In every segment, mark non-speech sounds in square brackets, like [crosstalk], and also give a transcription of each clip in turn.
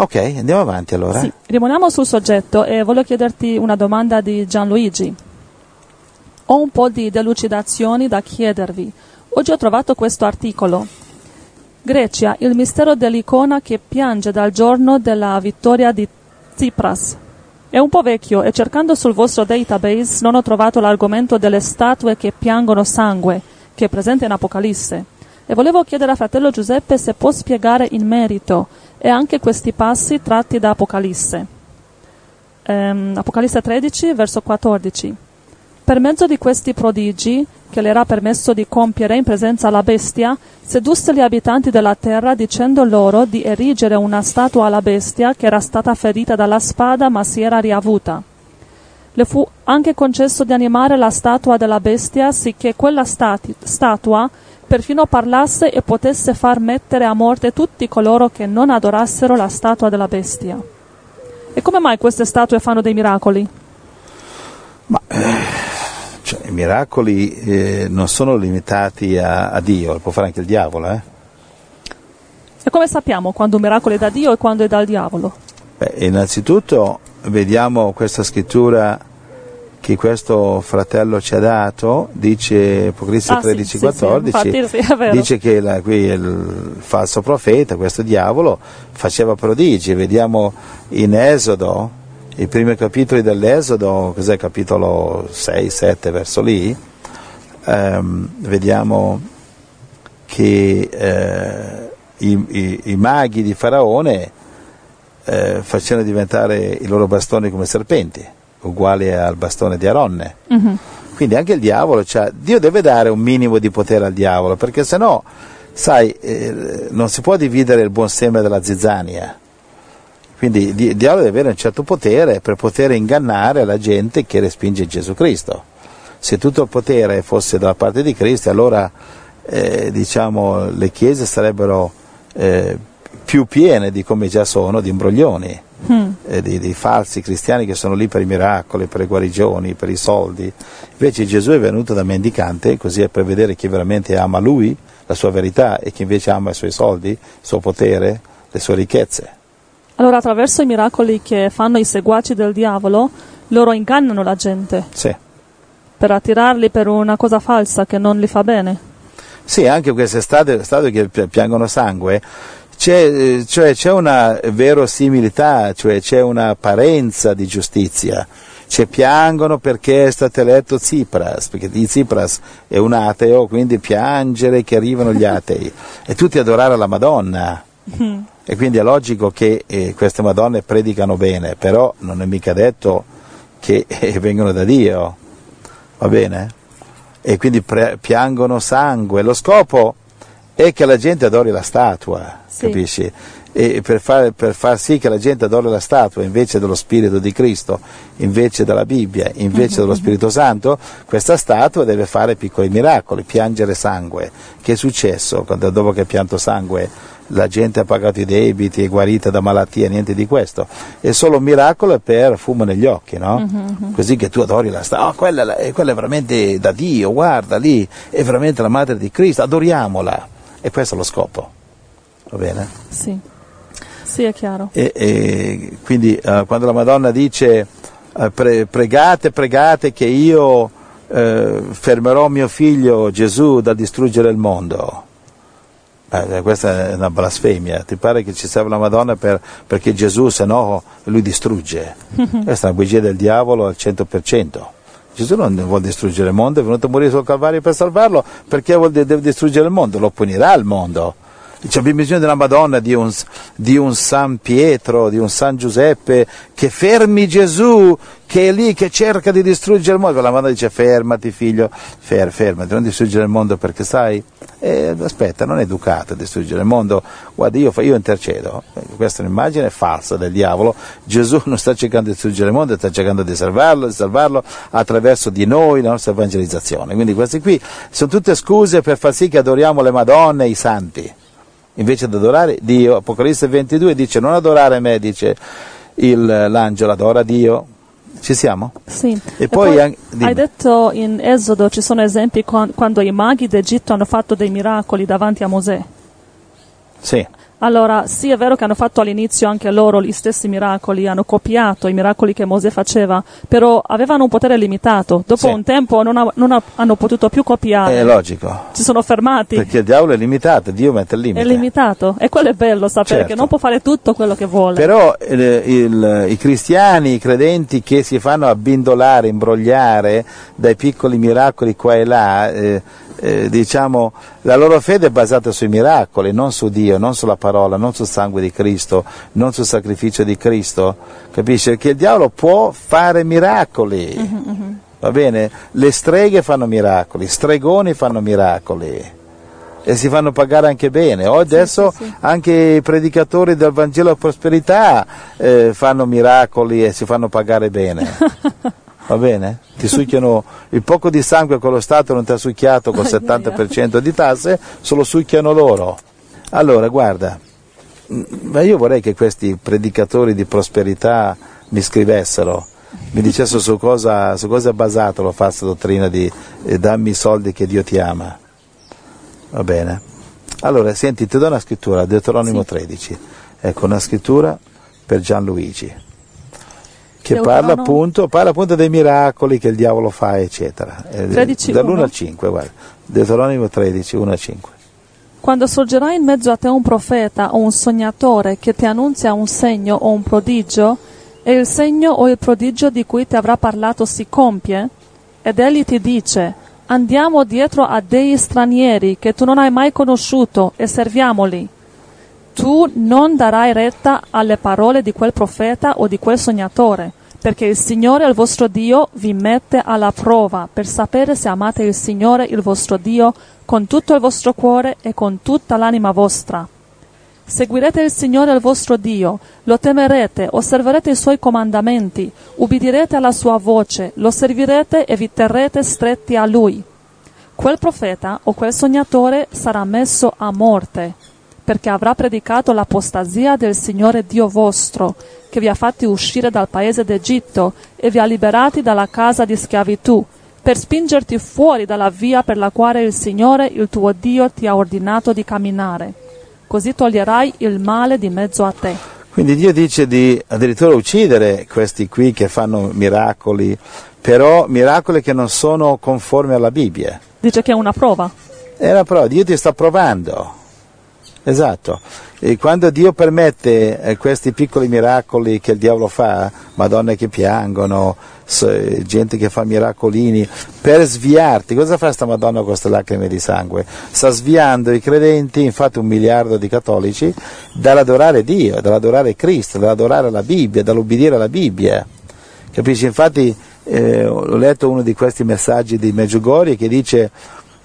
Ok, andiamo avanti allora. Sì, rimaniamo sul soggetto e voglio chiederti una domanda di Gianluigi. Ho un po' di delucidazioni da chiedervi. Oggi ho trovato questo articolo. Grecia, il mistero dell'icona che piange dal giorno della vittoria di Tsipras. È un po' vecchio e cercando sul vostro database non ho trovato l'argomento delle statue che piangono sangue, che è presente in Apocalisse. E volevo chiedere a fratello Giuseppe se può spiegare in merito e anche questi passi tratti da Apocalisse. Ehm, Apocalisse 13, verso 14. Per mezzo di questi prodigi, che le era permesso di compiere in presenza alla bestia, sedusse gli abitanti della terra dicendo loro di erigere una statua alla bestia che era stata ferita dalla spada ma si era riavuta. Le fu anche concesso di animare la statua della bestia, sicché quella stati- statua perfino parlasse e potesse far mettere a morte tutti coloro che non adorassero la statua della bestia. E come mai queste statue fanno dei miracoli? Ma eh, cioè, i miracoli eh, non sono limitati a, a, Dio, lo può fare anche il diavolo. Eh? E come sappiamo quando un miracolo è da Dio e quando è dal diavolo? Beh, innanzitutto vediamo questa scrittura che questo fratello ci ha dato, dice Apocalisse Ah, sì, 13, sì, 14, sì, infatti, sì, vero. dice che la- qui il falso profeta, questo diavolo, faceva prodigi. Vediamo in Esodo, i primi capitoli dell'Esodo, cos'è capitolo 6, 7, verso lì, ehm, vediamo che eh, i, i- i maghi di Faraone eh, facevano diventare i loro bastoni come serpenti, uguali al bastone di Aronne. Mhm. Quindi anche il diavolo, c'ha- Dio deve dare un minimo di potere al diavolo, perché se no, sai, eh, non si può dividere il buon seme dalla zizzania. Quindi di- il diavolo deve avere un certo potere per poter ingannare la gente che respinge Gesù Cristo. Se tutto il potere fosse dalla parte di Cristo, allora eh, diciamo, le chiese sarebbero eh, più piene di come già sono di imbroglioni Mm. eh, di, di falsi cristiani che sono lì per i miracoli, per le guarigioni, per i soldi. Invece Gesù è venuto da mendicante, così è per vedere chi veramente ama lui, la sua verità, e chi invece ama i suoi soldi, il suo potere, le sue ricchezze. Allora, attraverso i miracoli che fanno i seguaci del diavolo, loro ingannano la gente Sì. per attirarli per una cosa falsa che non li fa bene. Sì, anche queste statue, statue che pi- piangono sangue, c'è, eh, cioè, c'è una verosimilità, cioè c'è un'apparenza di giustizia. Cioè piangono perché è stato eletto Tsipras, perché Tsipras è un ateo, quindi piangere che arrivano gli atei. E tutti adorare la Madonna. Mm. E quindi è logico che eh, queste Madonne predicano bene, però non è mica detto che eh, vengono da Dio. Va bene? E quindi pre- piangono sangue. Lo scopo è che la gente adori la statua, Sì. capisci? E per far, per far sì che la gente adori la statua invece dello Spirito di Cristo, invece della Bibbia, invece dello Spirito Santo, questa statua deve fare piccoli miracoli, piangere sangue. Che è successo quando, dopo che ha pianto sangue? La gente ha pagato i debiti, è guarita da malattie, niente di questo. È solo un miracolo per fumo negli occhi, no? Così che tu adori la statua. Oh, quella, eh, quella è veramente da Dio, guarda lì, è veramente la madre di Cristo, adoriamola. E questo è lo scopo. Va bene? Sì. Sì, è chiaro. E, e quindi eh, quando la Madonna dice eh, pre- pregate, pregate che io eh, fermerò mio figlio Gesù dal distruggere il mondo. Eh, questa è una blasfemia, ti pare che ci serve la Madonna per- perché Gesù se no lui distrugge? [laughs] Questa è una bugia del diavolo al 100%. Gesù non vuole distruggere il mondo, è venuto a morire sul Calvario per salvarlo, perché vuol deve distruggere il mondo? Lo punirà il mondo. Abbiamo bisogno della Madonna, di un, di un San Pietro, di un San Giuseppe, che fermi Gesù, che è lì, che cerca di distruggere il mondo. La Madonna dice, fermati figlio, fer, fermati, non distruggere il mondo perché sai, eh, aspetta, non è educato a distruggere il mondo. Guarda, io, io intercedo. Eh, Questa è un'immagine falsa del diavolo. Gesù [laughs] non sta cercando di distruggere il mondo, sta cercando di salvarlo, di salvarlo attraverso di noi, la nostra evangelizzazione. Quindi queste qui sono tutte scuse per far sì che adoriamo le Madonne e i santi invece di adorare Dio. Apocalisse 22 dice non adorare me, dice il- l'angelo, adora Dio. Ci siamo? Sì. E poi an- dimmi. hai detto in Esodo ci sono esempi qua- quando i maghi d'Egitto hanno fatto dei miracoli davanti a Mosè. Sì. Allora, sì, è vero che hanno fatto all'inizio anche loro gli stessi miracoli, hanno copiato i miracoli che Mosè faceva, però avevano un potere limitato. Dopo Sì. un tempo non, ha- non ha- hanno potuto più copiare. È logico. Si sono fermati. Perché il diavolo è limitato, Dio mette il limite. È limitato. E quello è bello sapere Certo. che non può fare tutto quello che vuole. Però eh, il- i cristiani, i credenti che si fanno abbindolare, imbrogliare dai piccoli miracoli qua e là, eh, eh, diciamo, la loro fede è basata sui miracoli, non su Dio, non sulla parola, non sul sangue di Cristo, non sul sacrificio di Cristo, capisci? Che il diavolo può fare miracoli, va bene? Le streghe fanno miracoli, stregoni fanno miracoli. E si fanno pagare anche bene. O adesso sì, sì. anche i predicatori del Vangelo della Prosperità eh, fanno miracoli e si fanno pagare bene. [laughs] Va bene? Ti succhiano il poco di sangue che lo Stato non ti ha succhiato col Ai, ai, 70% di tasse, se lo succhiano loro. Allora, guarda, mm, ma io vorrei che questi predicatori di prosperità mi scrivessero, mi dicessero su cosa, su cosa è basato la falsa dottrina di eh, dammi i soldi che Dio ti ama. Va bene? Allora, senti, ti do una scrittura, Deuteronomio Sì. 13. Ecco, una scrittura per Gianluigi, che parla appunto, parla appunto dei miracoli che il diavolo fa, eccetera. Eh, 13, Dall'1 uno. al 5, guarda. Deuteronomio 13, 1 al 5. Quando sorgerà in mezzo a te un profeta o un sognatore che ti annunzia un segno o un prodigio, e il segno o il prodigio di cui ti avrà parlato si compie, ed egli ti dice, andiamo dietro a dei stranieri che tu non hai mai conosciuto e serviamoli. Tu non darai retta alle parole di quel profeta o di quel sognatore, perché il Signore il vostro Dio vi mette alla prova per sapere se amate il Signore il vostro Dio con tutto il vostro cuore e con tutta l'anima vostra. Seguirete il Signore il vostro Dio, lo temerete, osserverete i suoi comandamenti, ubbidirete alla sua voce, lo servirete e vi terrete stretti a lui. Quel profeta o quel sognatore sarà messo a morte, perché avrà predicato l'apostasia del Signore Dio vostro, che vi ha fatti uscire dal paese d'Egitto e vi ha liberati dalla casa di schiavitù, per spingerti fuori dalla via per la quale il Signore, il tuo Dio, ti ha ordinato di camminare. Così toglierai il male di mezzo a te. Quindi Dio dice di addirittura uccidere questi qui che fanno miracoli, però miracoli che non sono conformi alla Bibbia. Dice che è una prova. È una prova, Dio ti sta provando. Esatto. E quando Dio permette eh, questi piccoli miracoli che il diavolo fa, madonne che piangono, gente che fa miracolini, per sviarti, cosa fa sta madonna con queste lacrime di sangue? Sta sviando i credenti, infatti un miliardo di cattolici, dall'adorare Dio, dall'adorare Cristo, dall'adorare la Bibbia, dall'ubbidire alla Bibbia. Capisci? Infatti eh, ho letto uno di questi messaggi di Meggiugorie che dice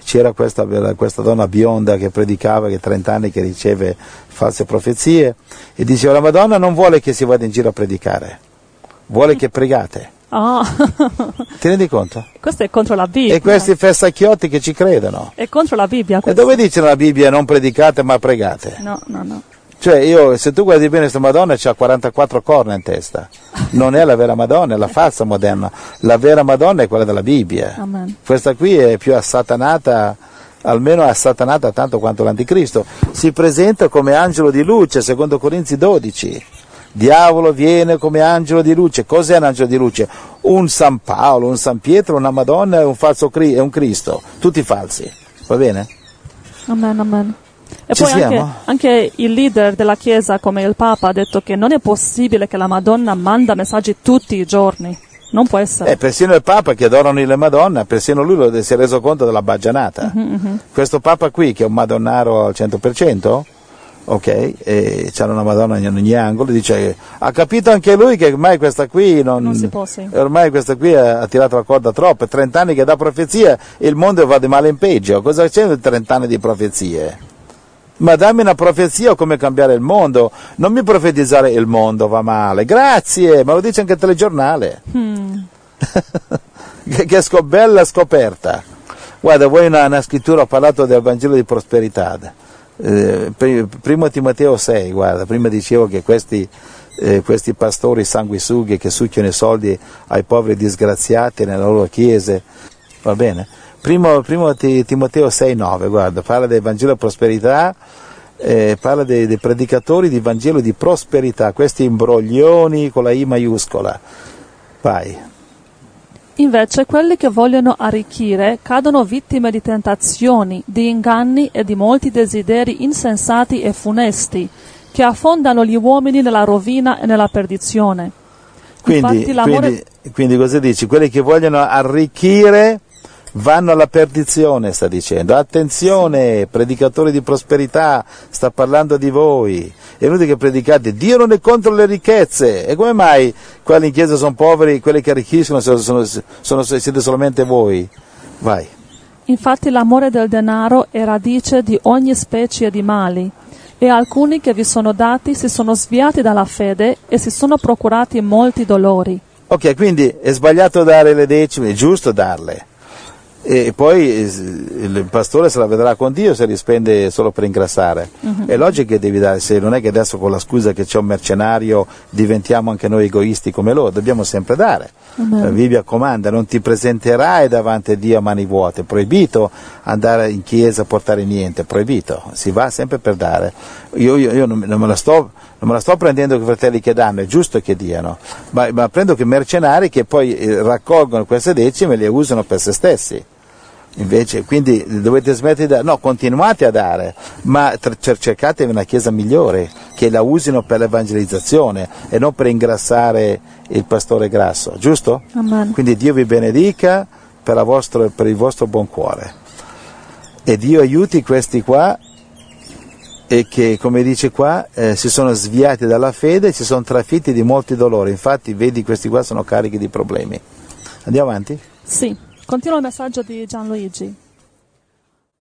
c'era questa, questa donna bionda che predicava che 30 anni che riceve false profezie e diceva la Madonna non vuole che si vada in giro a predicare, vuole che pregate. [laughs] Ah, Ti rendi conto? questo è contro la Bibbia. E questi fessacchiotti che ci credono. È contro la Bibbia. E questo. dove dice nella Bibbia non predicate ma pregate? No, no, no. Cioè io, se tu guardi bene questa Madonna c'ha 44 corna in testa. Non è la vera Madonna, è la falsa moderna. La vera Madonna è quella della Bibbia. Amen. Questa qui è più assatanata, almeno assatanata tanto quanto l'anticristo. Si presenta come angelo di luce, secondo Corinzi 12. Diavolo viene come angelo di luce. Cos'è un angelo di luce? Un San Paolo, un San Pietro, una Madonna e un falso e un Cristo. Tutti falsi. Va bene? Amen, amen. E Ci poi anche, anche il leader della Chiesa, come il Papa, ha detto che non è possibile che la Madonna manda messaggi tutti i giorni. Non può essere. Eh, persino il Papa che adorano le Madonna, persino lui si è reso conto della baggianata. Questo Papa qui, che è un madonnaro al 100%, ok, e c'ha una Madonna in ogni angolo, dice, ha capito anche lui che ormai questa qui non, Non si può, sì. ormai questa qui ha, tirato la corda troppo, è 30 anni che dà profezia e il mondo va di male in peggio. Cosa c'è in 30 anni di profezie? Ma dammi una profezia o come cambiare il mondo. Non mi profetizzare il mondo va male. Grazie, ma lo dice anche il telegiornale. Hmm. [laughs] che, che scop- bella scoperta. Guarda, vuoi una, una scrittura, ho parlato del Vangelo di prosperità. Eh, pri- primo Timoteo 6, guarda, prima dicevo che questi, eh, questi pastori sanguisughi che succhiano i soldi ai poveri disgraziati nelle loro chiese, va bene? Primo, primo Ti- Timoteo 6, 9, guarda, parla del Vangelo di prosperità eh, parla dei, dei predicatori di Vangelo di prosperità, questi imbroglioni con la I maiuscola. Vai. Invece quelli che vogliono arricchire cadono vittime di tentazioni, di inganni e di molti desideri insensati e funesti, che affondano gli uomini nella rovina e nella perdizione. Quindi, Infatti l'amore- quindi, quindi cosa dici? Quelli che vogliono arricchire vanno alla perdizione, sta dicendo. Attenzione, predicatori di prosperità, sta parlando di voi. È inutile che predicate, Dio non è contro le ricchezze. E come mai quelli in chiesa sono poveri, quelli che arricchiscono sono, sono- sono- siete solamente voi? Vai. Infatti l'amore del denaro è radice di ogni specie di mali, e alcuni che vi sono dati si sono sviati dalla fede e si sono procurati molti dolori. Ok, quindi è sbagliato dare le decime, è giusto darle. E poi il pastore se la vedrà con Dio se li spende solo per ingrassare. È logico che devi dare, se non è che adesso con la scusa che c'è un mercenario diventiamo anche noi egoisti come loro, dobbiamo sempre dare. Amen. La Bibbia comanda, non ti presenterai davanti a Dio a mani vuote, proibito andare in chiesa a portare niente, proibito, si va sempre per dare. Io, io- io non, non me la sto, non me la sto prendendo con i fratelli che danno, è giusto che diano, ma, ma prendo che mercenari che poi eh, raccolgono queste decime e le usano per se stessi. Invece, quindi dovete smettere di dare, no, continuate a dare, ma tr- cer- cercatevi una chiesa migliore, che la usino per l'evangelizzazione e non per ingrassare il pastore grasso, giusto? Amen. Quindi Dio vi benedica per, vostro- per il vostro buon cuore. E Dio aiuti questi qua e che, come dice qua, eh, si sono sviati dalla fede e si sono trafitti di molti dolori. Infatti, vedi, questi qua sono carichi di problemi. Andiamo avanti? Sì, continua il messaggio di Gianluigi.